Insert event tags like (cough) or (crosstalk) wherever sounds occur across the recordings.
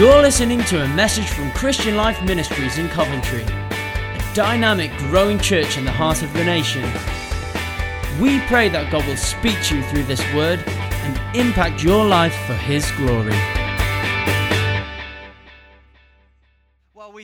You're listening to a message from Christian Life Ministries in Coventry, a dynamic, growing church in the heart of the nation. We pray that God will speak to you through this word and impact your life for His glory.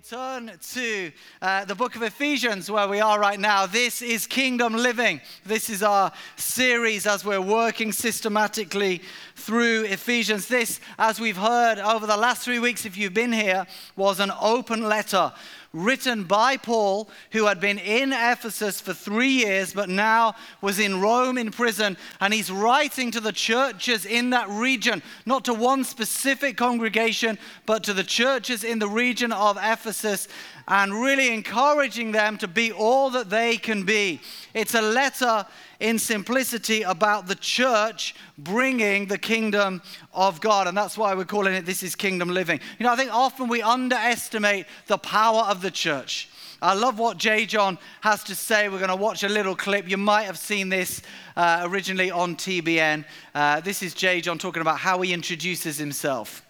Turn to uh, the book of Ephesians where we are right now. This is Kingdom Living. This is our series as we're working systematically through Ephesians. This, as we've heard over the last three weeks, if you've been here, was an open letter written by Paul, who had been in Ephesus for three years, but now was in Rome in prison. And he's writing to the churches in that region, not to one specific congregation, but to the churches in the region of Ephesus and really encouraging them to be all that they can be. It's a letter in simplicity about the church bringing the kingdom of God. And that's why we're calling it This is Kingdom Living. You know, I think often we underestimate the power of the church. I love what J. John has to say. We're going to watch a little clip. You might have seen this uh, originally on TBN. Uh, this is J. John talking about how he introduces himself.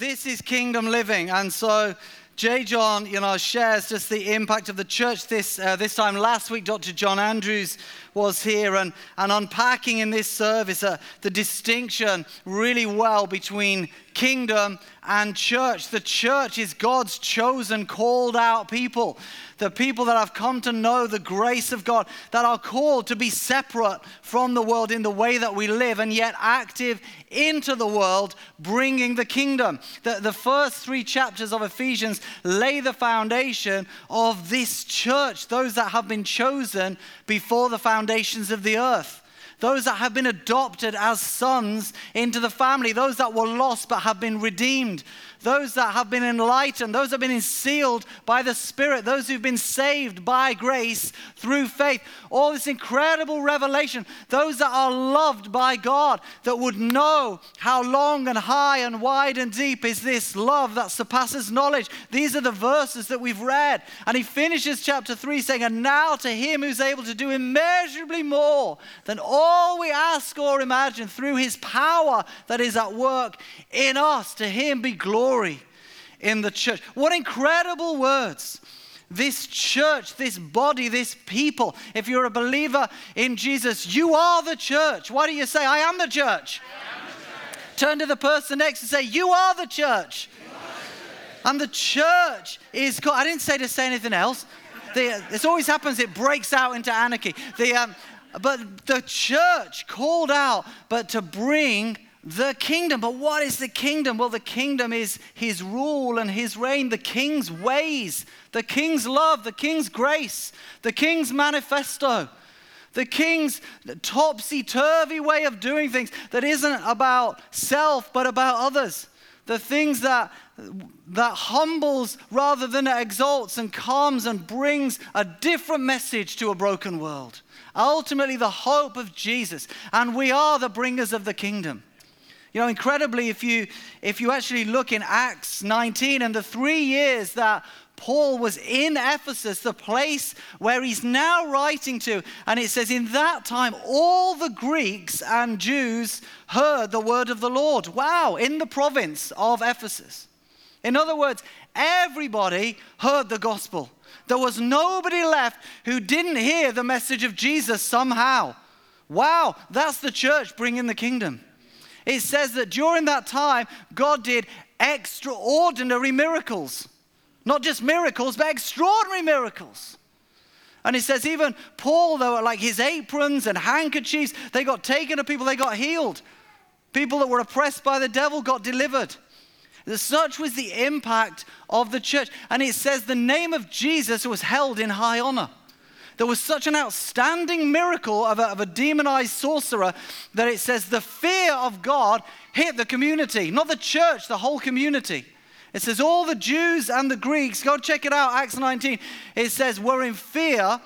This is kingdom living. And so J. John, you know, shares just the impact of the church. This, uh, this time last week, Dr. John Andrews was here and, and unpacking in this service uh, the distinction really well between kingdom and church. The church is God's chosen, called out people, the people that have come to know the grace of God, that are called to be separate from the world in the way that we live and yet active into the world, bringing the kingdom. The, the first three chapters of Ephesians lay the foundation of this church, those that have been chosen before the foundations of the earth. Those that have been adopted as sons into the family, those that were lost but have been redeemed, those that have been enlightened, those that have been sealed by the Spirit, those who've been saved by grace through faith. All this incredible revelation, those that are loved by God, that would know how long and high and wide and deep is this love that surpasses knowledge. These are the verses that we've read. And he finishes chapter 3 saying, And now to him who's able to do immeasurably more than all we ask or imagine through his power that is at work in us, to him be glory glory in the church. What incredible words. This church, this body, this people. If you're a believer in Jesus, you are the church. Why do you say, I am the church? Am the church. Turn to the person next and say, You are the church. And the church is called, I didn't say to say anything else. The, this always happens, it breaks out into anarchy. The, um, but the church called out, but to bring the kingdom. But what is the kingdom? Well, the kingdom is his rule and his reign, the king's ways, the king's love, the king's grace, the king's manifesto, the king's topsy turvy way of doing things that isn't about self but about others. The things that, that humbles rather than exalts and calms and brings a different message to a broken world. Ultimately, the hope of Jesus. And we are the bringers of the kingdom. You know, incredibly, if you, if you actually look in Acts 19 and the three years that Paul was in Ephesus, the place where he's now writing to, and it says, In that time, all the Greeks and Jews heard the word of the Lord. Wow, in the province of Ephesus. In other words, everybody heard the gospel. There was nobody left who didn't hear the message of Jesus somehow. Wow, that's the church bringing the kingdom. It says that during that time, God did extraordinary miracles. Not just miracles, but extraordinary miracles. And it says, even Paul, though, like his aprons and handkerchiefs, they got taken to people, they got healed. People that were oppressed by the devil got delivered. Such was the impact of the church. And it says the name of Jesus was held in high honor there was such an outstanding miracle of a, of a demonized sorcerer that it says the fear of God hit the community, not the church, the whole community. It says all the Jews and the Greeks, go check it out, Acts 19. It says, were in fear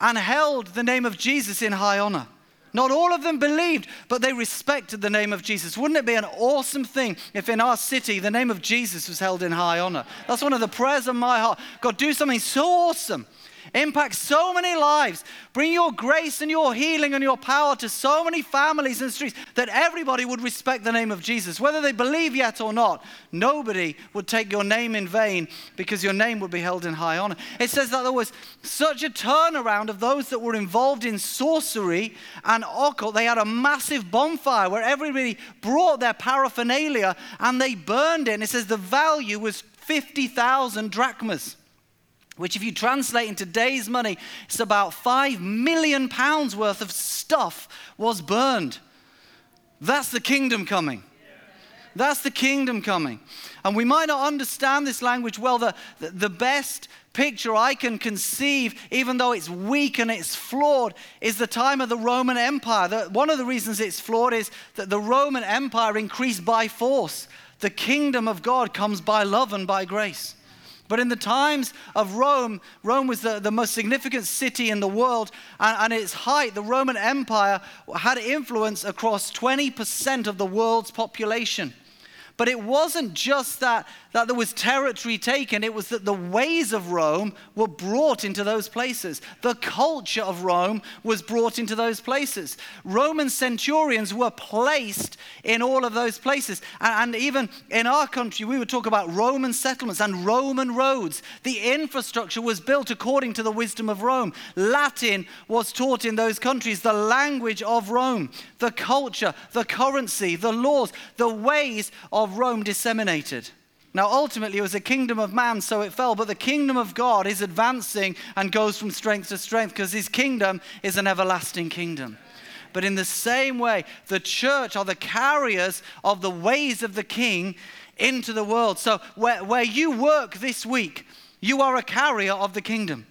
and held the name of Jesus in high honor. Not all of them believed, but they respected the name of Jesus. Wouldn't it be an awesome thing if in our city the name of Jesus was held in high honor? That's one of the prayers of my heart. God, do something so awesome impact so many lives, bring your grace and your healing and your power to so many families and streets that everybody would respect the name of Jesus, whether they believe yet or not. Nobody would take your name in vain because your name would be held in high honor. It says that there was such a turnaround of those that were involved in sorcery and occult. They had a massive bonfire where everybody brought their paraphernalia and they burned it. And it says the value was 50,000 drachmas which, if you translate in today's money, it's about five million pounds worth of stuff was burned. That's the kingdom coming. That's the kingdom coming. And we might not understand this language well. The, the best picture I can conceive, even though it's weak and it's flawed, is the time of the Roman Empire. The, one of the reasons it's flawed is that the Roman Empire increased by force. The kingdom of God comes by love and by grace. But in the times of Rome, Rome was the, the most significant city in the world, and, and its height, the Roman Empire had influence across 20% of the world's population. But it wasn't just that, that there was territory taken, it was that the ways of Rome were brought into those places. The culture of Rome was brought into those places. Roman centurions were placed in all of those places. And, and even in our country, we would talk about Roman settlements and Roman roads. The infrastructure was built according to the wisdom of Rome. Latin was taught in those countries, the language of Rome, the culture, the currency, the laws, the ways of Rome disseminated. Now, ultimately, it was a kingdom of man, so it fell, but the kingdom of God is advancing and goes from strength to strength because his kingdom is an everlasting kingdom. But in the same way, the church are the carriers of the ways of the king into the world. So, where, where you work this week, you are a carrier of the kingdom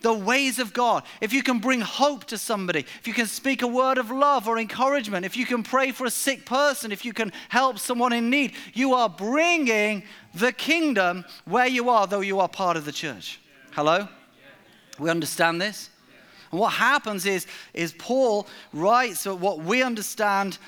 the ways of God, if you can bring hope to somebody, if you can speak a word of love or encouragement, if you can pray for a sick person, if you can help someone in need, you are bringing the kingdom where you are, though you are part of the church. Hello? We understand this? And what happens is, is Paul writes what we understand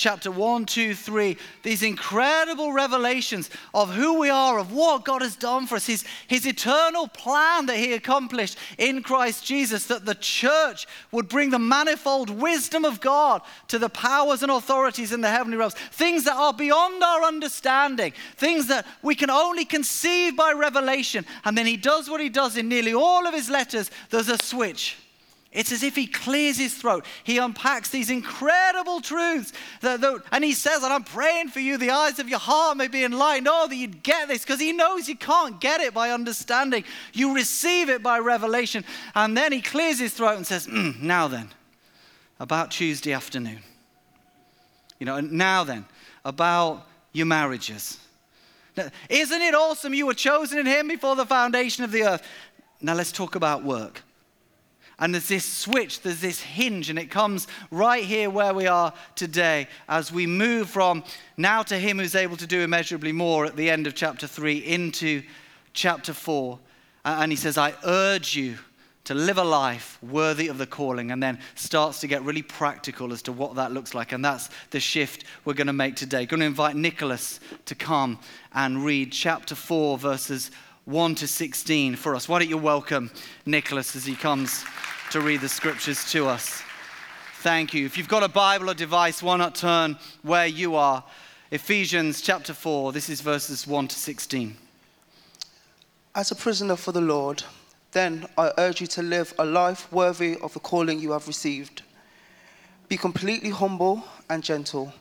chapter 1, 2, 3, these incredible revelations of who we are, of what God has done for us, his, his eternal plan that He accomplished in Christ Jesus, that the church would bring the manifold wisdom of God to the powers and authorities in the heavenly realms, things that are beyond our understanding, things that we can only conceive by revelation. And then He does what He does in nearly all of His letters, there's a switch. It's as if he clears his throat. He unpacks these incredible truths. That, that, and he says, And I'm praying for you, the eyes of your heart may be enlightened. Oh, that you'd get this, because he knows you can't get it by understanding. You receive it by revelation. And then he clears his throat and says, mm, Now then, about Tuesday afternoon. You know, now then, about your marriages. Now, isn't it awesome you were chosen in him before the foundation of the earth? Now let's talk about work. And there's this switch, there's this hinge, and it comes right here where we are today as we move from now to Him who's able to do immeasurably more at the end of chapter 3 into chapter 4. And He says, I urge you to live a life worthy of the calling, and then starts to get really practical as to what that looks like. And that's the shift we're going to make today. Going to invite Nicholas to come and read chapter 4, verses 1 to 16 for us. Why don't you welcome Nicholas as he comes to read the scriptures to us? Thank you. If you've got a Bible or device, why not turn where you are? Ephesians chapter 4, this is verses 1 to 16. As a prisoner for the Lord, then I urge you to live a life worthy of the calling you have received. Be completely humble and gentle.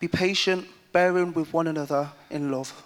Be patient, bearing with one another in love.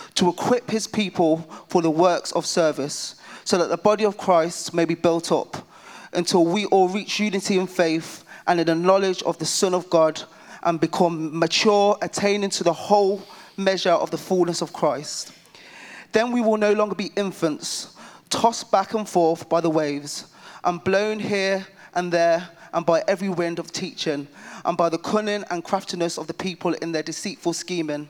to equip his people for the works of service, so that the body of Christ may be built up until we all reach unity in faith and in the knowledge of the Son of God and become mature, attaining to the whole measure of the fullness of Christ. Then we will no longer be infants, tossed back and forth by the waves, and blown here and there, and by every wind of teaching, and by the cunning and craftiness of the people in their deceitful scheming.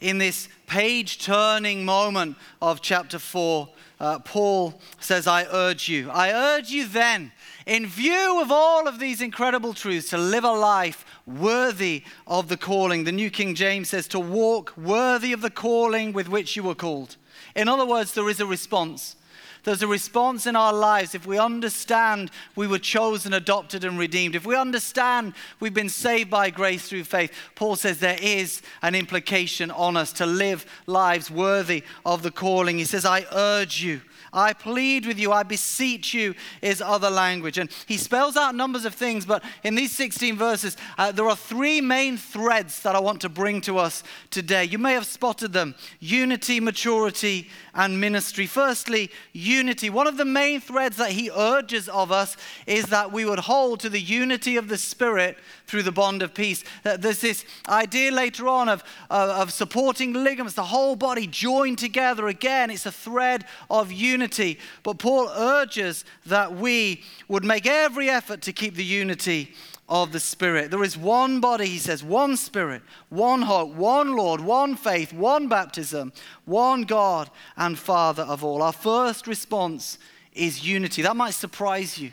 in this page turning moment of chapter 4, uh, Paul says, I urge you. I urge you then, in view of all of these incredible truths, to live a life worthy of the calling. The New King James says, to walk worthy of the calling with which you were called. In other words, there is a response. There's a response in our lives if we understand we were chosen, adopted, and redeemed. If we understand we've been saved by grace through faith, Paul says there is an implication on us to live lives worthy of the calling. He says, I urge you I plead with you, I beseech you, is other language. And he spells out numbers of things, but in these 16 verses, uh, there are three main threads that I want to bring to us today. You may have spotted them unity, maturity, and ministry. Firstly, unity. One of the main threads that he urges of us is that we would hold to the unity of the Spirit through the bond of peace. There's this idea later on of, of supporting ligaments, the whole body joined together. Again, it's a thread of unity. But Paul urges that we would make every effort to keep the unity of the Spirit. There is one body, he says, one Spirit, one hope, one Lord, one faith, one baptism, one God and Father of all. Our first response is unity. That might surprise you,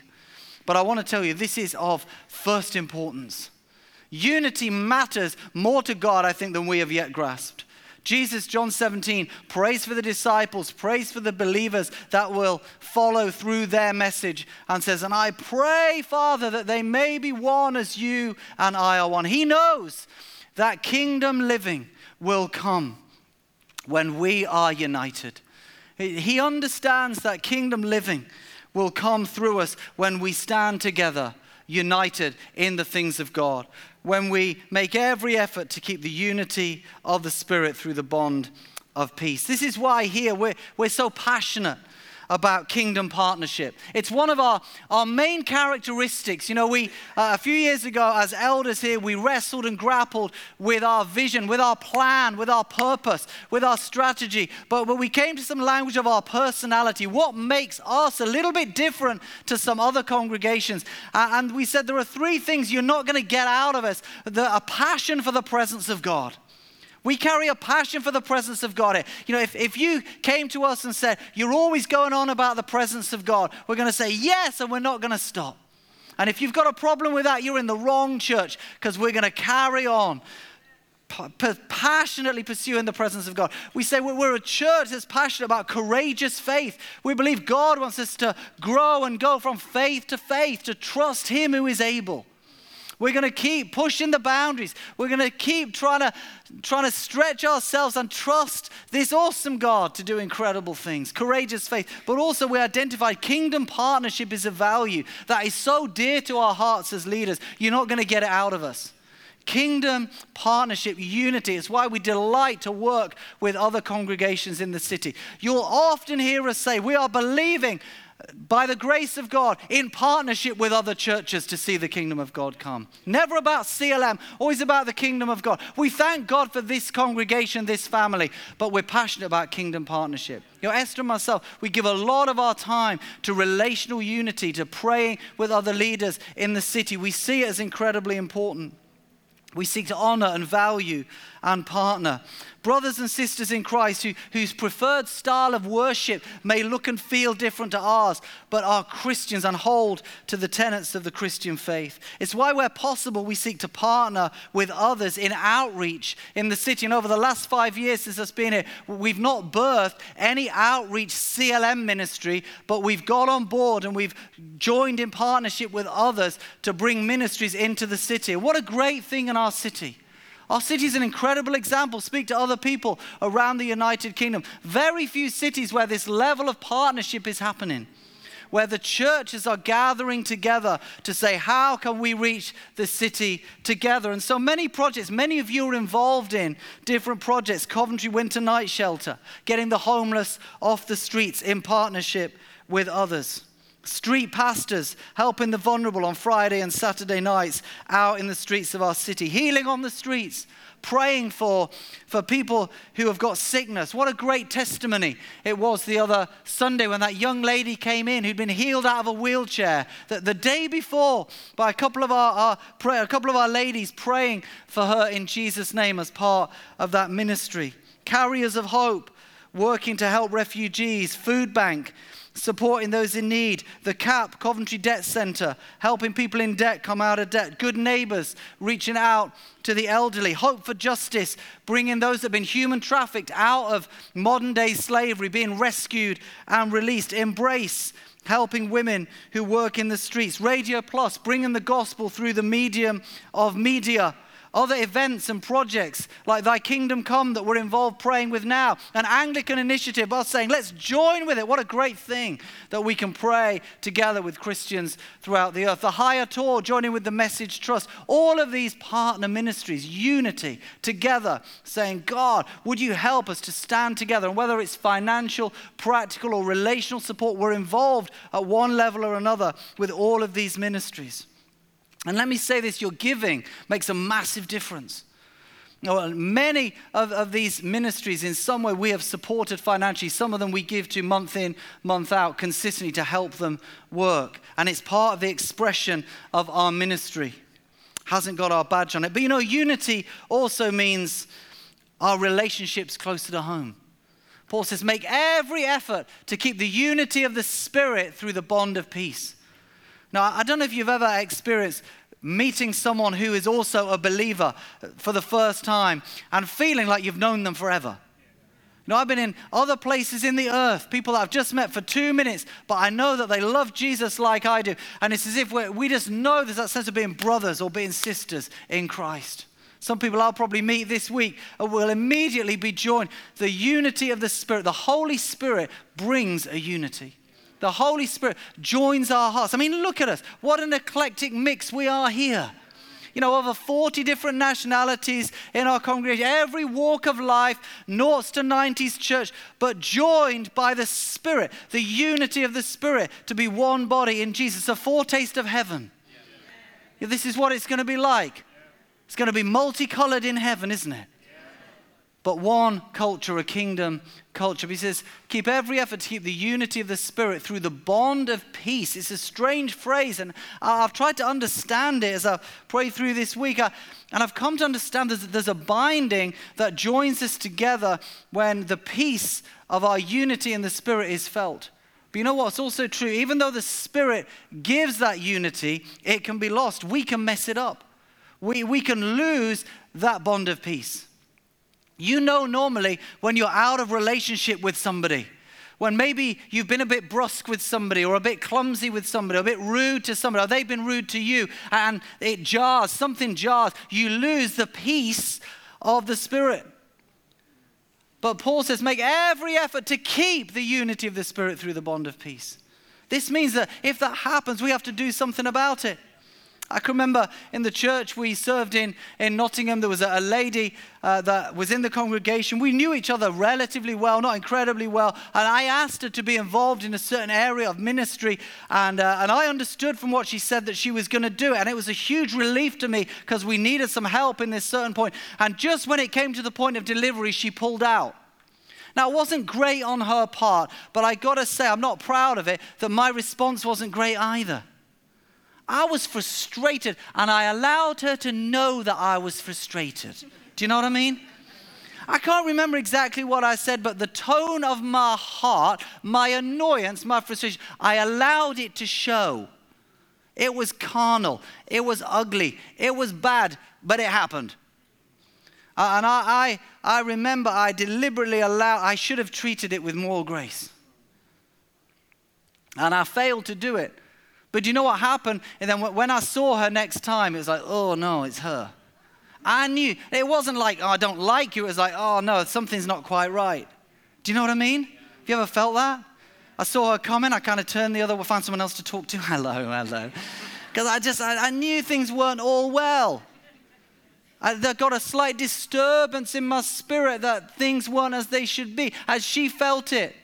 but I want to tell you this is of first importance. Unity matters more to God, I think, than we have yet grasped. Jesus, John 17, prays for the disciples, prays for the believers that will follow through their message, and says, And I pray, Father, that they may be one as you and I are one. He knows that kingdom living will come when we are united. He understands that kingdom living will come through us when we stand together, united in the things of God when we make every effort to keep the unity of the Spirit through the bond of peace. This is why here we're, we're so passionate about kingdom partnership. It's one of our, our main characteristics. You know, we, uh, a few years ago, as elders here, we wrestled and grappled with our vision, with our plan, with our purpose, with our strategy. But when we came to some language of our personality, what makes us a little bit different to some other congregations? Uh, and we said there are three things you're not going to get out of us the, a passion for the presence of God. We carry a passion for the presence of God. You know, if, if you came to us and said, You're always going on about the presence of God, we're going to say yes, and we're not going to stop. And if you've got a problem with that, you're in the wrong church because we're going to carry on passionately pursuing the presence of God. We say we're a church that's passionate about courageous faith. We believe God wants us to grow and go from faith to faith, to trust Him who is able. We're going to keep pushing the boundaries. We're going to keep trying to, trying to stretch ourselves and trust this awesome God to do incredible things. Courageous faith. But also, we identify kingdom partnership is a value that is so dear to our hearts as leaders. You're not going to get it out of us. Kingdom partnership, unity. It's why we delight to work with other congregations in the city. You'll often hear us say, We are believing by the grace of God, in partnership with other churches to see the kingdom of God come. Never about CLM, always about the kingdom of God. We thank God for this congregation, this family, but we're passionate about kingdom partnership. You know, Esther and myself, we give a lot of our time to relational unity, to praying with other leaders in the city. We see it as incredibly important. We seek to honor and value and partner. Brothers and sisters in Christ who, whose preferred style of worship may look and feel different to ours, but are Christians and hold to the tenets of the Christian faith. It's why, where possible, we seek to partner with others in outreach in the city. And over the last five years since us being here, we've not birthed any outreach CLM ministry, but we've got on board and we've joined in partnership with others to bring ministries into the city. What a great thing in our city. Our city is an incredible example. Speak to other people around the United Kingdom. Very few cities where this level of partnership is happening, where the churches are gathering together to say, How can we reach the city together? And so many projects, many of you are involved in different projects Coventry Winter Night Shelter, getting the homeless off the streets in partnership with others street pastors helping the vulnerable on Friday and Saturday nights out in the streets of our city, healing on the streets, praying for, for people who have got sickness. What a great testimony it was the other Sunday when that young lady came in who'd been healed out of a wheelchair. The day before, by a couple of our, our a couple of our ladies praying for her in Jesus' name as part of that ministry. Carriers of hope working to help refugees, food bank supporting those in need. The CAP, Coventry Debt Centre, helping people in debt come out of debt. Good neighbours, reaching out to the elderly. Hope for Justice, bringing those that have been human trafficked out of modern day slavery, being rescued and released. Embrace, helping women who work in the streets. Radio Plus, bringing the gospel through the medium of media other events and projects like Thy Kingdom Come that we're involved praying with now, an Anglican initiative, us saying, let's join with it. What a great thing that we can pray together with Christians throughout the earth. The Higher Tour, joining with the Message Trust, all of these partner ministries, unity together, saying, God, would you help us to stand together? And whether it's financial, practical, or relational support, we're involved at one level or another with all of these ministries. And let me say this your giving makes a massive difference. many of, of these ministries, in some way, we have supported financially. Some of them we give to month in, month out, consistently to help them work. And it's part of the expression of our ministry. Hasn't got our badge on it. But you know, unity also means our relationships closer to home. Paul says, make every effort to keep the unity of the Spirit through the bond of peace. Now, I don't know if you've ever experienced meeting someone who is also a believer for the first time and feeling like you've known them forever. Know, I've been in other places in the earth, people that I've just met for two minutes, but I know that they love Jesus like I do. And it's as if we just know there's that sense of being brothers or being sisters in Christ. Some people I'll probably meet this week will immediately be joined. The unity of the Spirit, the Holy Spirit brings a unity. The Holy Spirit joins our hearts. I mean, look at us. What an eclectic mix we are here. You know, over 40 different nationalities in our congregation, every walk of life, noughts to 90s church, but joined by the Spirit, the unity of the Spirit to be one body in Jesus, a foretaste of heaven. Yeah. This is what it's going to be like. It's going to be multicolored in heaven, isn't it? But one culture, a kingdom culture. He says, keep every effort to keep the unity of the Spirit through the bond of peace. It's a strange phrase, and I've tried to understand it as I pray through this week. and I've come to understand that there's a binding that joins us together when the peace of our unity in the Spirit is felt. But you know what's also true? Even though the Spirit gives that unity, it can be lost. We can mess it up. We, we can lose that bond of peace. You know normally when you're out of relationship with somebody, when maybe you've been a bit brusque with somebody or a bit clumsy with somebody, or a bit rude to somebody, or they've been rude to you, and it jars, something jars, you lose the peace of the Spirit. But Paul says, make every effort to keep the unity of the Spirit through the bond of peace. This means that if that happens, we have to do something about it. I can remember in the church we served in in Nottingham, there was a, lady uh, that was in the congregation. We knew each other relatively well, not incredibly well. And I asked her to be involved in a certain area of ministry. And, uh, and I understood from what she said that she was going to do it. And it was a huge relief to me because we needed some help in this certain point. And just when it came to the point of delivery, she pulled out. Now, it wasn't great on her part, but I got to say, I'm not proud of it, that my response wasn't great either. I was frustrated and I allowed her to know that I was frustrated. Do you know what I mean? I can't remember exactly what I said, but the tone of my heart, my annoyance, my frustration, I allowed it to show. It was carnal, it was ugly, it was bad, but it happened. Uh, and I, I, I remember I deliberately allowed, I should have treated it with more grace. And I failed to do it. But do you know what happened? And then when I saw her next time, it was like, oh no, it's her. I knew. It wasn't like, oh, I don't like you. It was like, oh, no, something's not quite right. Do you know what I mean? Have you ever felt that? I saw her coming. I kind of turned the other way, found someone else to talk to. (laughs) Hello, hello. Because I just, I, I, knew things weren't all well. I got a slight disturbance in my spirit that things weren't as they should be, as she felt it.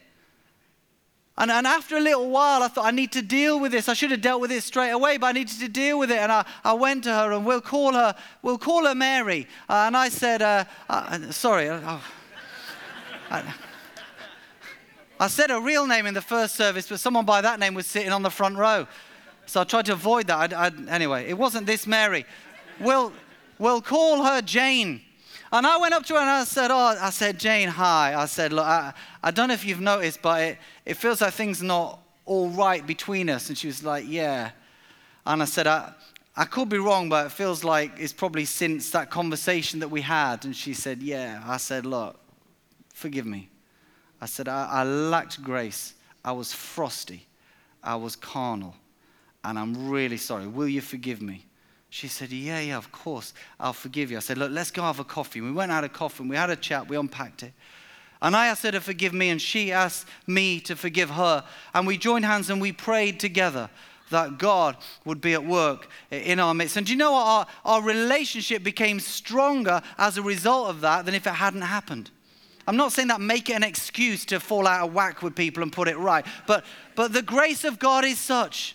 And, and after a little while, I thought, I need to deal with this. I should have dealt with it straight away, but I needed to deal with it. And I, I went to her, and we'll call her, we'll call her Mary. Uh, and I said, uh, uh, sorry. Uh, I, I said her real name in the first service, but someone by that name was sitting on the front row. So I tried to avoid that. I, I, anyway, it wasn't this Mary. We'll, we'll call her Jane. And I went up to her and I said, Oh, I said, Jane, hi. I said, Look, I, I don't know if you've noticed, but it, it feels like things are not all right between us. And she was like, Yeah. And I said, I, I could be wrong, but it feels like it's probably since that conversation that we had. And she said, Yeah. I said, Look, forgive me. I said, I, I lacked grace. I was frosty. I was carnal. And I'm really sorry. Will you forgive me? She said, Yeah, yeah, of course. I'll forgive you. I said, Look, let's go have a coffee. We went out of coffee and we had a chat. We unpacked it. And I asked her to forgive me, and she asked me to forgive her. And we joined hands and we prayed together that God would be at work in our midst. And do you know what? Our, our relationship became stronger as a result of that than if it hadn't happened. I'm not saying that make it an excuse to fall out of whack with people and put it right, but, but the grace of God is such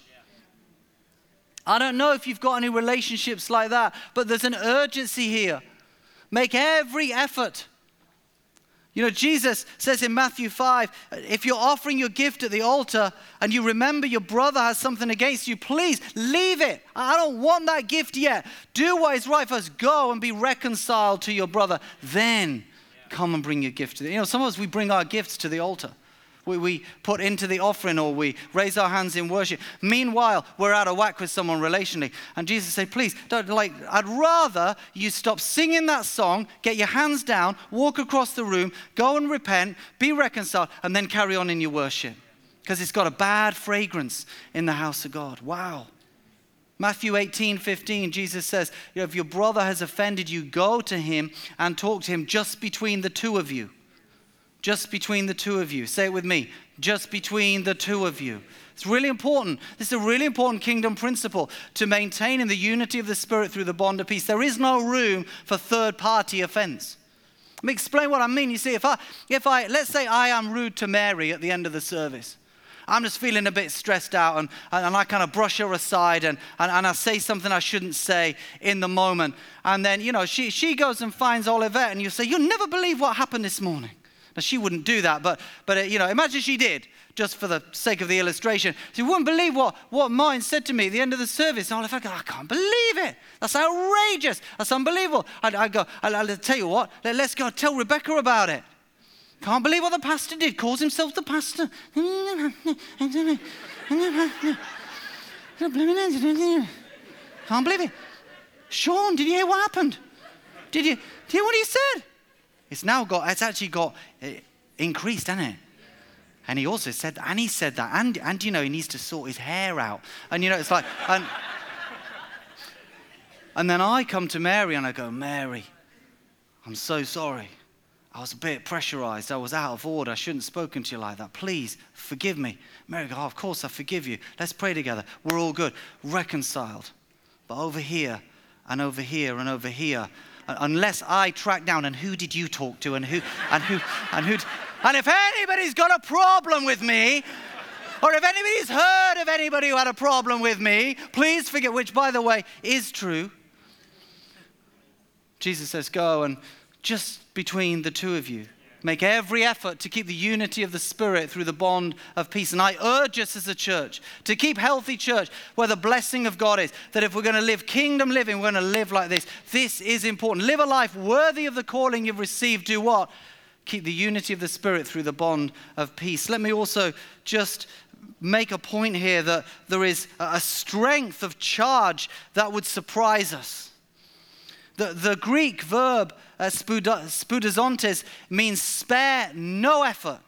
I don't know if you've got any relationships like that, but there's an urgency here. Make every effort. You know, Jesus says in Matthew 5 if you're offering your gift at the altar and you remember your brother has something against you, please leave it. I don't want that gift yet. Do what is right first. Go and be reconciled to your brother. Then come and bring your gift to the. You know, some of us, we bring our gifts to the altar we, we put into the offering or we raise our hands in worship. Meanwhile, we're out of whack with someone relationally. And Jesus said, please, don't like, I'd rather you stop singing that song, get your hands down, walk across the room, go and repent, be reconciled, and then carry on in your worship. Because it's got a bad fragrance in the house of God. Wow. Matthew 18, 15, Jesus says, if your brother has offended you, go to him and talk to him just between the two of you. Just between the two of you. Say it with me. Just between the two of you. It's really important. This is a really important kingdom principle to maintain in the unity of the Spirit through the bond of peace. There is no room for third party offense. Let me explain what I mean. You see, if I, if I, let's say I am rude to Mary at the end of the service. I'm just feeling a bit stressed out, and, and I kind of brush her aside and, and, and I say something I shouldn't say in the moment. And then, you know, she, she goes and finds Olivette, and you say, You'll never believe what happened this morning. Now, she wouldn't do that, but, but uh, you know, imagine she did, just for the sake of the illustration. She wouldn't believe what, what mine said to me at the end of the service. And I go, I can't believe it. That's outrageous. That's unbelievable. I'd, I'd go, I'll, I'll tell you what, let, let's go tell Rebecca about it. Can't believe what the pastor did. Calls himself the pastor. Can't believe it. Sean, did you hear what happened? Did you, did you hear what he said? It's now got, it's actually got uh, increased, hasn't it? And he also said, that, and he said that, and, and you know, he needs to sort his hair out. And you know, it's like, and, and then I come to Mary and I go, Mary, I'm so sorry. I was a bit pressurized. I was out of order. I shouldn't have spoken to you like that. Please forgive me. Mary goes, oh, Of course, I forgive you. Let's pray together. We're all good. Reconciled. But over here, and over here, and over here, unless I track down and who did you talk to and who and who and who and if anybody's got a problem with me or if anybody's heard of anybody who had a problem with me, please forget, which by the way is true. Jesus says, Go and just between the two of you, Make every effort to keep the unity of the Spirit through the bond of peace. And I urge us as a church to keep healthy church where the blessing of God is. That if we're going to live kingdom living, we're going to live like this. This is important. Live a life worthy of the calling you've received. Do what? Keep the unity of the Spirit through the bond of peace. Let me also just make a point here that there is a strength of charge that would surprise us. The, the Greek verb uh, spudazontes means spare no effort.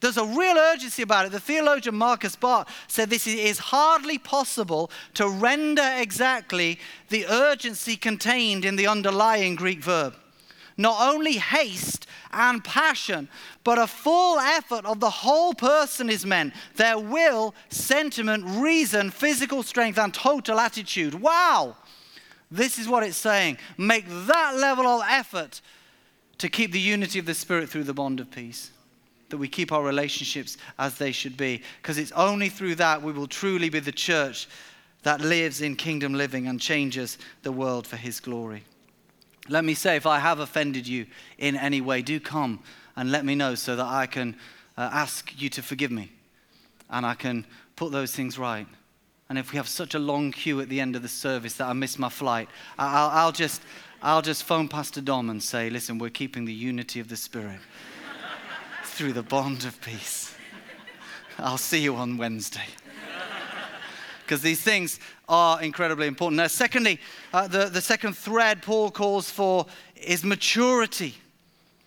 There's a real urgency about it. The theologian Markus Barth said this is hardly possible to render exactly the urgency contained in the underlying Greek verb. Not only haste and passion, but a full effort of the whole person is meant their will, sentiment, reason, physical strength, and total attitude. Wow! This is what it's saying. Make that level of effort to keep the unity of the Spirit through the bond of peace. That we keep our relationships as they should be. Because it's only through that we will truly be the church that lives in kingdom living and changes the world for His glory. Let me say, if I have offended you in any way, do come and let me know so that I can uh, ask you to forgive me and I can put those things right. And if we have such a long queue at the end of the service that I miss my flight, I'll, I'll just, I'll just phone Pastor Dom and say, listen, we're keeping the unity of the Spirit (laughs) through the bond of peace. I'll see you on Wednesday. (laughs) Because these things are incredibly important. Now, secondly, uh, the, the second thread Paul calls for is maturity.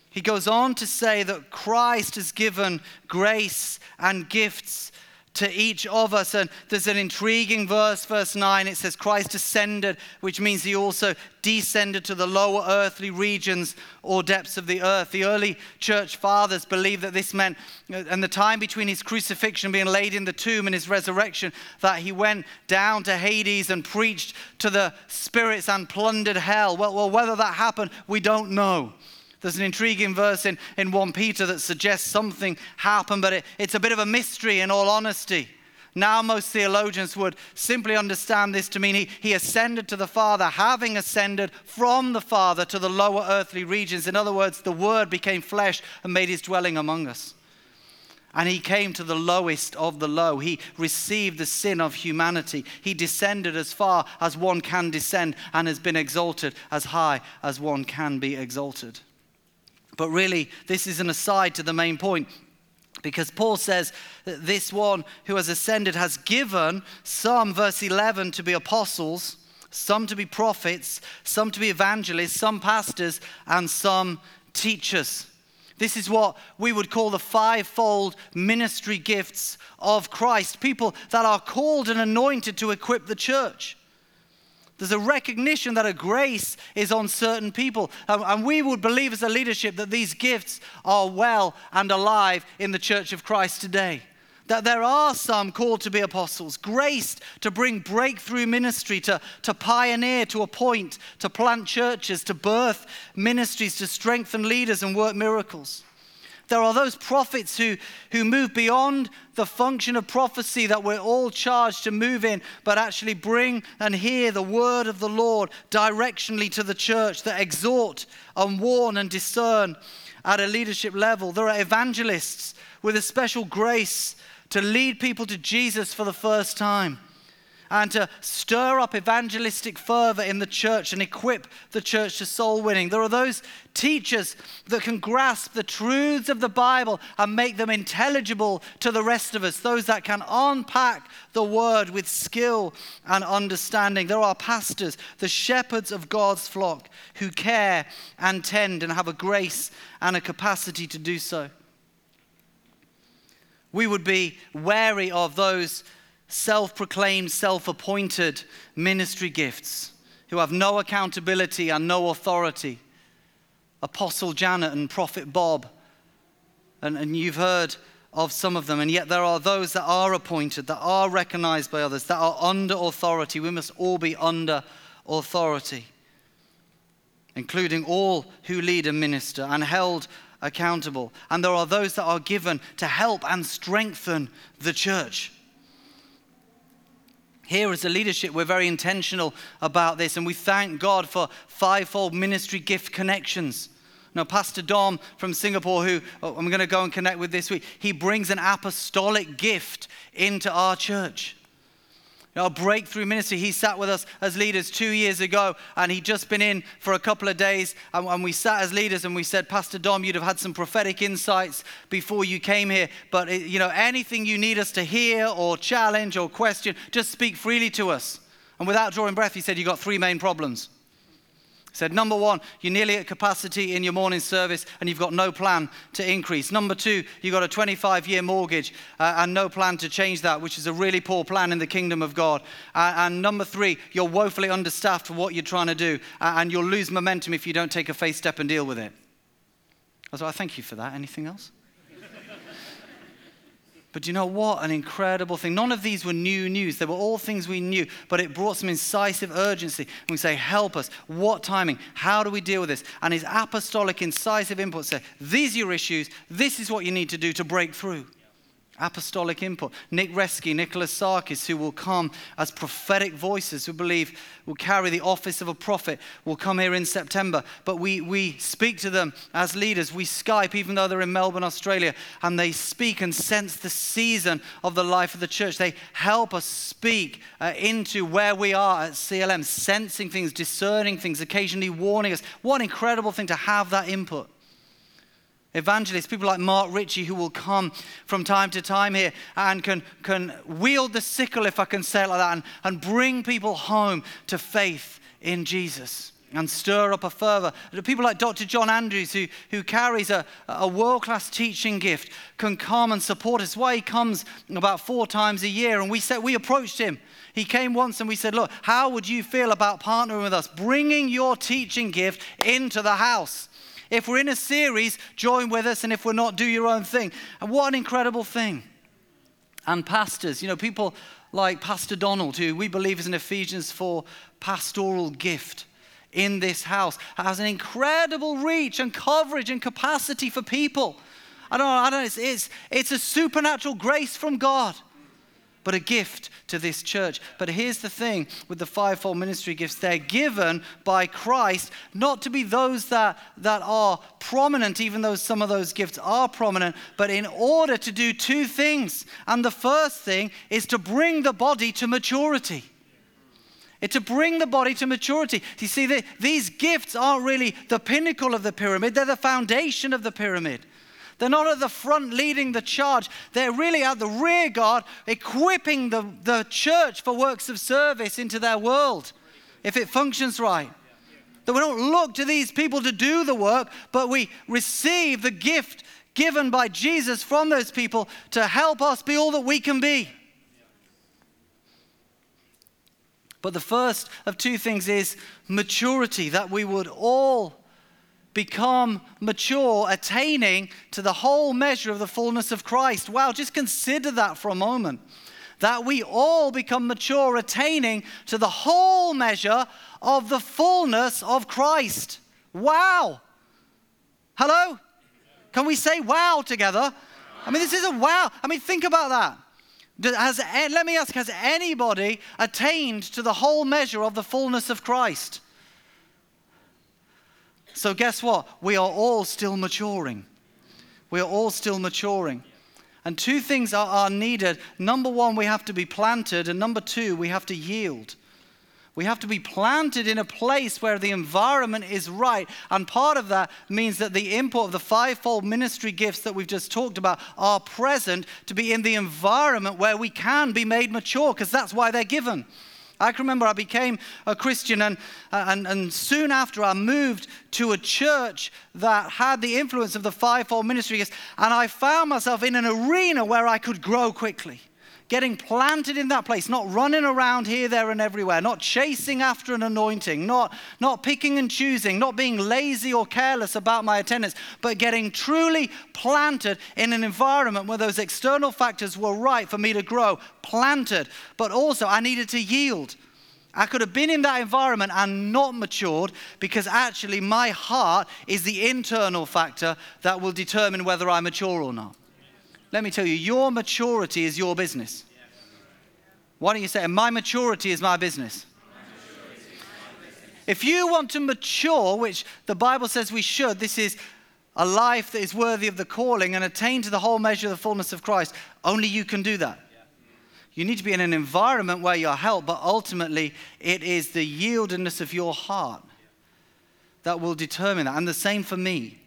He goes on to say that Christ has given grace and gifts to each of us. And there's an intriguing verse, verse 9. It says, Christ ascended, which means he also descended to the lower earthly regions or depths of the earth. The early church fathers believed that this meant, uh, and the time between his crucifixion, being laid in the tomb, and his resurrection, that he went down to Hades and preached to the spirits and plundered hell. Well, well whether that happened, we don't know. There's an intriguing verse in, in 1 Peter that suggests something happened, but it, it's a bit of a mystery in all honesty. Now, most theologians would simply understand this to mean he, he ascended to the Father, having ascended from the Father to the lower earthly regions. In other words, the Word became flesh and made his dwelling among us. And he came to the lowest of the low. He received the sin of humanity. He descended as far as one can descend and has been exalted as high as one can be exalted. But really, this is an aside to the main point. Because Paul says that this one who has ascended has given some, verse 11, to be apostles, some to be prophets, some to be evangelists, some pastors, and some teachers. This is what we would call the fivefold ministry gifts of Christ people that are called and anointed to equip the church. There's a recognition that a grace is on certain people. Um, and we would believe as a leadership that these gifts are well and alive in the church of Christ today. That there are some called to be apostles, graced to bring breakthrough ministry, to, to pioneer, to appoint, to plant churches, to birth ministries, to strengthen leaders and work miracles. There are those prophets who, who move beyond the function of prophecy that we're all charged to move in, but actually bring and hear the word of the Lord directionally to the church that exhort and warn and discern at a leadership level. There are evangelists with a special grace to lead people to Jesus for the first time and to stir up evangelistic fervor in the church and equip the church to soul winning. There are those teachers that can grasp the truths of the Bible and make them intelligible to the rest of us, those that can unpack the word with skill and understanding. There are pastors, the shepherds of God's flock, who care and tend and have a grace and a capacity to do so. We would be wary of those self proclaimed, self appointed ministry gifts who have no accountability and no authority. Apostle Janet and Prophet Bob. And, and you've heard of some of them, and yet there are those that are appointed, that are recognized by others, that are under authority. We must all be under authority, including all who lead a minister and held accountable. And there are those that are given to help and strengthen the church. Here, as a leadership, we're very intentional about this, and we thank God for fivefold ministry gift connections Now, Pastor Dom from Singapore, who oh, I'm going to go and connect with this week, he brings an apostolic gift into our church. Our breakthrough ministry, he sat with us as leaders two years ago, and he'd just been in for a couple of days. And, and, we sat as leaders and we said, Pastor Dom, you'd have had some prophetic insights before you came here. But, you know, anything you need us to hear or challenge or question, just speak freely to us. And without drawing breath, he said, You've got three main problems said, number one, you're nearly at capacity in your morning service and you've got no plan to increase. Number two, you've got a 25 year mortgage uh, and no plan to change that, which is a really poor plan in the kingdom of God. Uh, and number three, you're woefully understaffed for what you're trying to do uh, and you'll lose momentum if you don't take a faith step and deal with it. I was like, I thank you for that. Anything else? But you know what? An incredible thing. None of these were new news. They were all things we knew, but it brought some incisive urgency. And we say, Help us. What timing? How do we deal with this? And his apostolic, incisive input said, These are your issues. This is what you need to do to break through apostolic input. Nick Reski, Nicholas Sarkis, who will come as prophetic voices, who believe will carry the office of a prophet, will come here in September. But we, we speak to them as leaders. We Skype, even though they're in Melbourne, Australia, and they speak and sense the season of the life of the church. They help us speak uh, into where we are at CLM, sensing things, discerning things, occasionally warning us. What an incredible thing to have that input evangelists, people like Mark Ritchie, who will come from time to time here and can, can wield the sickle, if I can say it like that, and, and bring people home to faith in Jesus and stir up a fervor. People like Dr. John Andrews, who, who carries a, a world class teaching gift, can come and support us. Why he comes about four times a year. And we said, we approached him. He came once and we said, Look, how would you feel about partnering with us, bringing your teaching gift into the house? If we're in a series, join with us, and if we're not, do your own thing. And what an incredible thing. And pastors, you know, people like Pastor Donald, who we believe is an Ephesians 4 pastoral gift in this house, has an incredible reach and coverage and capacity for people. I don't know, I don't know, it's, it's, it's a supernatural grace from God but a gift to this church. But here's the thing with the fivefold ministry gifts they're given by Christ not to be those that, that are prominent, even though some of those gifts are prominent, but in order to do two things. And the first thing is to bring the body to maturity. It's to bring the body to maturity. You see, the, these gifts aren't really the pinnacle of the pyramid, they're the foundation of the pyramid. They're not at the front leading the charge. They're really at the rear guard, equipping the, the church for works of service into their world, if it functions right. That we don't look to these people to do the work, but we receive the gift given by Jesus from those people to help us be all that we can be. But the first of two things is maturity, that we would all become mature, attaining to the whole measure of the fullness of Christ. Wow, just consider that for a moment. That we all become mature, attaining to the whole measure of the fullness of Christ. Wow. Hello? Can we say wow together? I mean, this is a wow. I mean, think about that. Has, eh, let me ask Has anybody attained to the whole measure of the fullness of Christ? So, guess what? We are all still maturing. We are all still maturing. And two things are, are needed. Number one, we have to be planted. And number two, we have to yield. We have to be planted in a place where the environment is right. And part of that means that the input of the fivefold ministry gifts that we've just talked about are present to be in the environment where we can be made mature, because that's why they're given. I can remember I became a Christian, and, uh, and, and soon after I moved to a church that had the influence of the fivefold ministry, and I found myself in an arena where I could grow quickly getting planted in that place, not running around here, there, and everywhere, not chasing after an anointing, not, not picking and choosing, not being lazy or careless about my attendance, but getting truly planted in an environment where those external factors were right for me to grow, planted, but also I needed to yield. I could have been in that environment and not matured because actually my heart is the internal factor that will determine whether I mature or not. Let me tell you, your maturity is your business. Why don't you say, My maturity is my business? If you want to mature, which the Bible says we should, this is a life that is worthy of the calling and attain to the whole measure of the fullness of Christ, only you can do that. You need to be in an environment where you're helped, but ultimately it is the yieldedness of your heart that will determine that. And the same for me.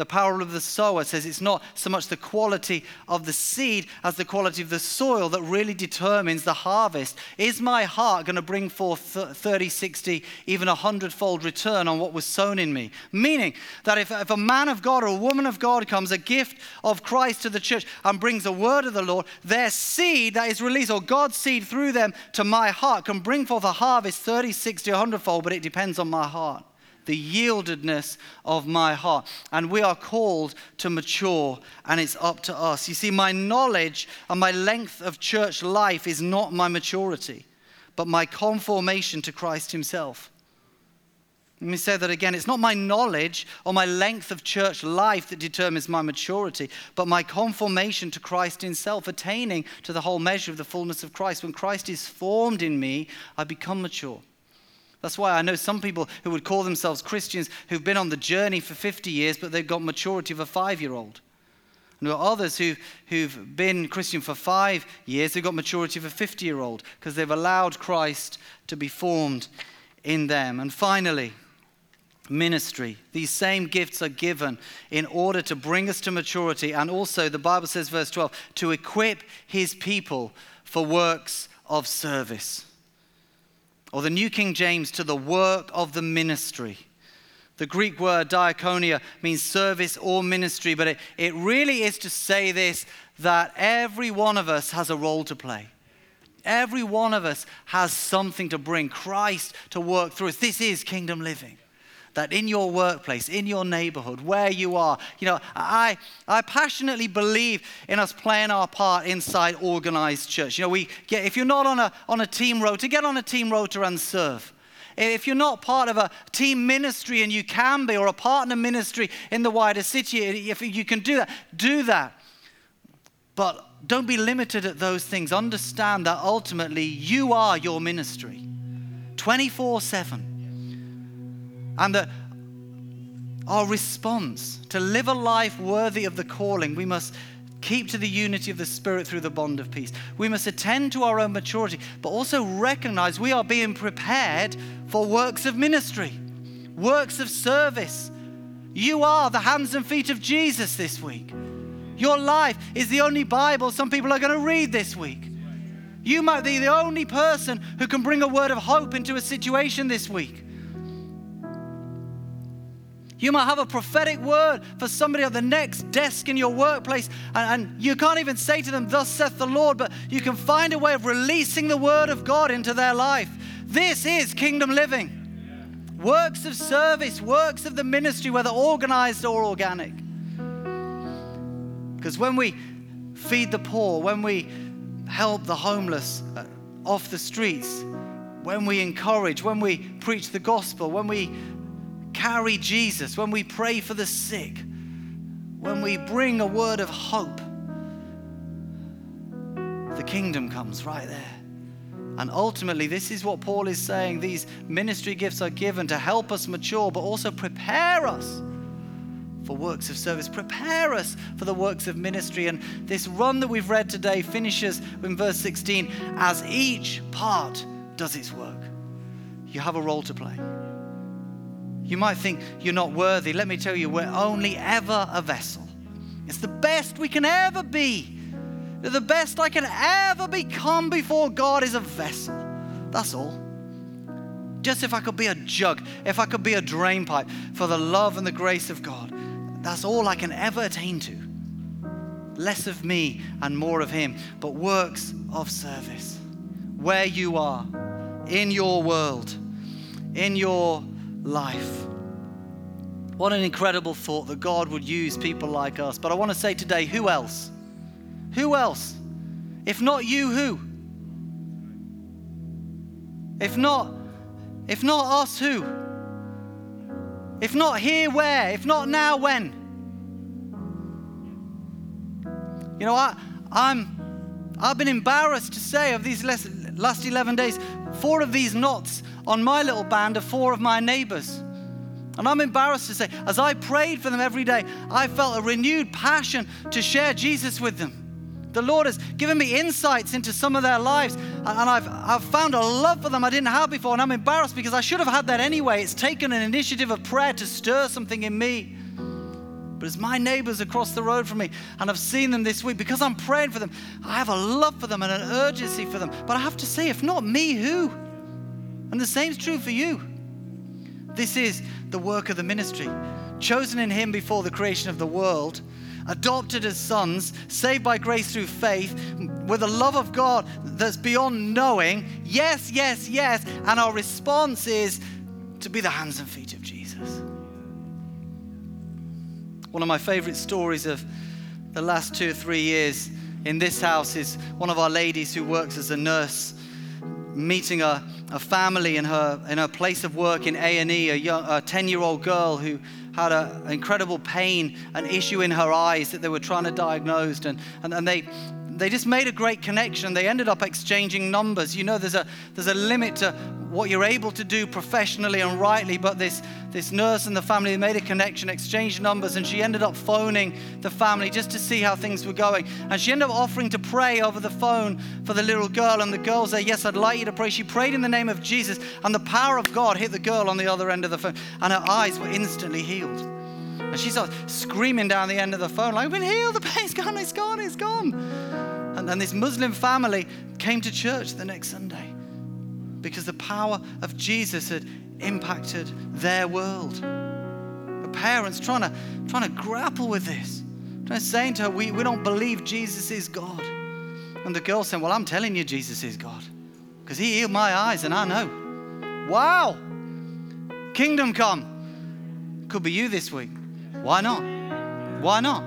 The parable of the sower says it's not so much the quality of the seed as the quality of the soil that really determines the harvest. Is my heart going to bring forth 30, 60, even a hundredfold return on what was sown in me? Meaning that if, if a man of God or a woman of God comes, a gift of Christ to the church, and brings a word of the Lord, their seed that is released, or God's seed through them to my heart, can bring forth a harvest 30, 60, 100 fold, but it depends on my heart the yieldedness of my heart. And we are called to mature, and it's up to us. You see, my knowledge and my length of church life is not my maturity, but my conformation to Christ Himself. Let me say that again. It's not my knowledge or my length of church life that determines my maturity, but my conformation to Christ Himself, attaining to the whole measure of the fullness of Christ. When Christ is formed in me, I become mature. That's why I know some people who would call themselves Christians who've been on the journey for 50 years, but they've got maturity of a five year old. And there are others who, who've been Christian for five years, who've got maturity of a 50 year old because they've allowed Christ to be formed in them. And finally, ministry. These same gifts are given in order to bring us to maturity. And also, the Bible says, verse 12, to equip his people for works of service or the New King James, to the work of the ministry. The Greek word diakonia means service or ministry, but it, it really is to say this that every one of us has a role to play. Every one of us has something to bring Christ to work through us. This is kingdom living that in your workplace, in your neighborhood, where you are, you know, I, I passionately believe in us playing our part inside organized church. You know, we get, if you're not on a, on a team road, to get on a team road to run serve. If you're not part of a team ministry and you can be, or a partner ministry in the wider city, if you can do that, do that. But don't be limited at those things. Understand that ultimately you are your ministry 24 7. And that our response to live a life worthy of the calling, we must keep to the unity of the Spirit through the bond of peace. We must attend to our own maturity, but also recognize we are being prepared for works of ministry, works of service. You are the hands and feet of Jesus this week. Your life is the only Bible some people are going to read this week. You might be the only person who can bring a word of hope into a situation this week. You might have a prophetic word for somebody at the next desk in your workplace, and, and, you can't even say to them, Thus saith the Lord, but you can find a way of releasing the word of God into their life. This is kingdom living. Works of service, works of the ministry, whether organized or organic. Because when we feed the poor, when we help the homeless uh, off the streets, when we encourage, when we preach the gospel, when we carry Jesus, when we pray for the sick, when we bring a word of hope, the kingdom comes right there. And ultimately, this is what Paul is saying. These ministry gifts are given to help us mature, but also prepare us for works of service. Prepare us for the works of ministry. And this run that we've read today finishes in verse 16 as each part does its work. You have a role to play. You might think you're not worthy. Let me tell you, we're only ever a vessel. It's the best we can ever be. The best I can ever become before God is a vessel. That's all. Just if I could be a jug, if I could be a drain pipe for the love and the grace of God, that's all I can ever attain to. Less of me and more of Him, but works of service. Where you are, in your world, in your life. What an incredible thought that God would use people like us. But I want to say today, who else? Who else? If not you, who? If not, if not us, who? If not here, where? If not now, when? You know, I, I'm, I've been embarrassed to say of these last 11 days, four of these knots on my little band of four of my neighbors. And I'm embarrassed to say, as I prayed for them every day, I felt a renewed passion to share Jesus with them. The Lord has given me insights into some of their lives, and I've, I've found a love for them I didn't have before, and I'm embarrassed because I should have had that anyway. It's taken an initiative of prayer to stir something in me. But as my neighbors across the road from me, and I've seen them this week, because I'm praying for them, I have a love for them and an urgency for them. But I have to say, if not me, who? And the same's true for you. This is the work of the ministry, chosen in Him before the creation of the world adopted as sons, saved by grace through faith, with a love of God that's beyond knowing. Yes, yes, yes. And our response is to be the hands and feet of Jesus. One of my favorite stories of the last two or three years in this house is one of our ladies who works as a nurse meeting a, a family in her, in her place of work in A&E, a, young, a 10-year-old girl who had an incredible pain, an issue in her eyes that they were trying to diagnose. And, and, and they, they just made a great connection. They ended up exchanging numbers. You know, there's a, there's a limit to what you're able to do professionally and rightly, but this, this nurse and the family made a connection, exchanged numbers, and she ended up phoning the family just to see how things were going. And she ended up offering to pray over the phone for the little girl. And the girl said, Yes, I'd like you to pray. She prayed in the name of Jesus, and the power of God hit the girl on the other end of the phone, and her eyes were instantly healed. And she started screaming down the end of the phone, like, I've been healed, the pain's gone, it's gone, it's gone. And then this Muslim family came to church the next Sunday because the power of Jesus had impacted their world. The parents trying to, trying to grapple with this, trying to saying to her, we, we don't believe Jesus is God. And the girl saying, Well, I'm telling you, Jesus is God because he healed my eyes and I know. Wow! Kingdom come. Could be you this week. Why not? Why not?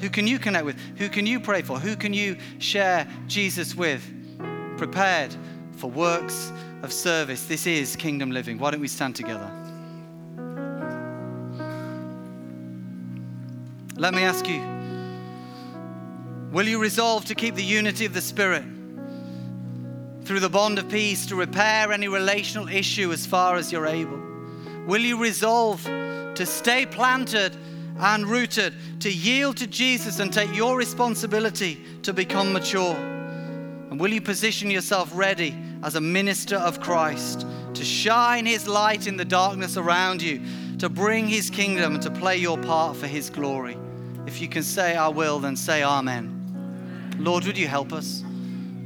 Who can you connect with? Who can you pray for? Who can you share Jesus with? Prepared for works of service. This is kingdom living. Why don't we stand together? Let me ask you Will you resolve to keep the unity of the Spirit through the bond of peace to repair any relational issue as far as you're able? Will you resolve to stay planted and rooted, to yield to Jesus and take your responsibility to become mature? And will you position yourself ready as a minister of Christ to shine his light in the darkness around you, to bring his kingdom and to play your part for his glory? If you can say, I will, then say, Amen. Lord, would you help us?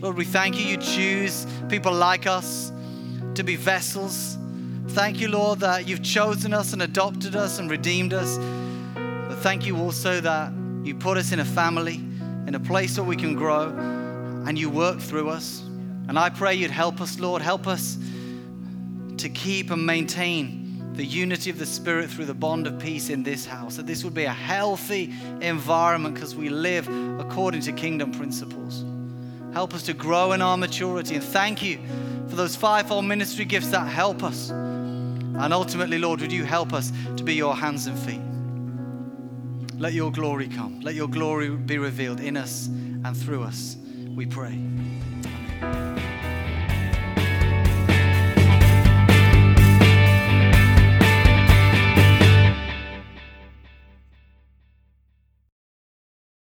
Lord, we thank you. You choose people like us to be vessels. Thank you, Lord, that you've chosen us and adopted us and redeemed us. But thank you also that you put us in a family, in a place where we can grow, and you work through us. And I pray you'd help us, Lord. Help us to keep and maintain the unity of the Spirit through the bond of peace in this house. That this would be a healthy environment because we live according to kingdom principles. Help us to grow in our maturity. And thank you for those fivefold ministry gifts that help us. And ultimately, Lord, would you help us to be your hands and feet? Let your glory come. Let your glory be revealed in us and through us. We pray. Amen.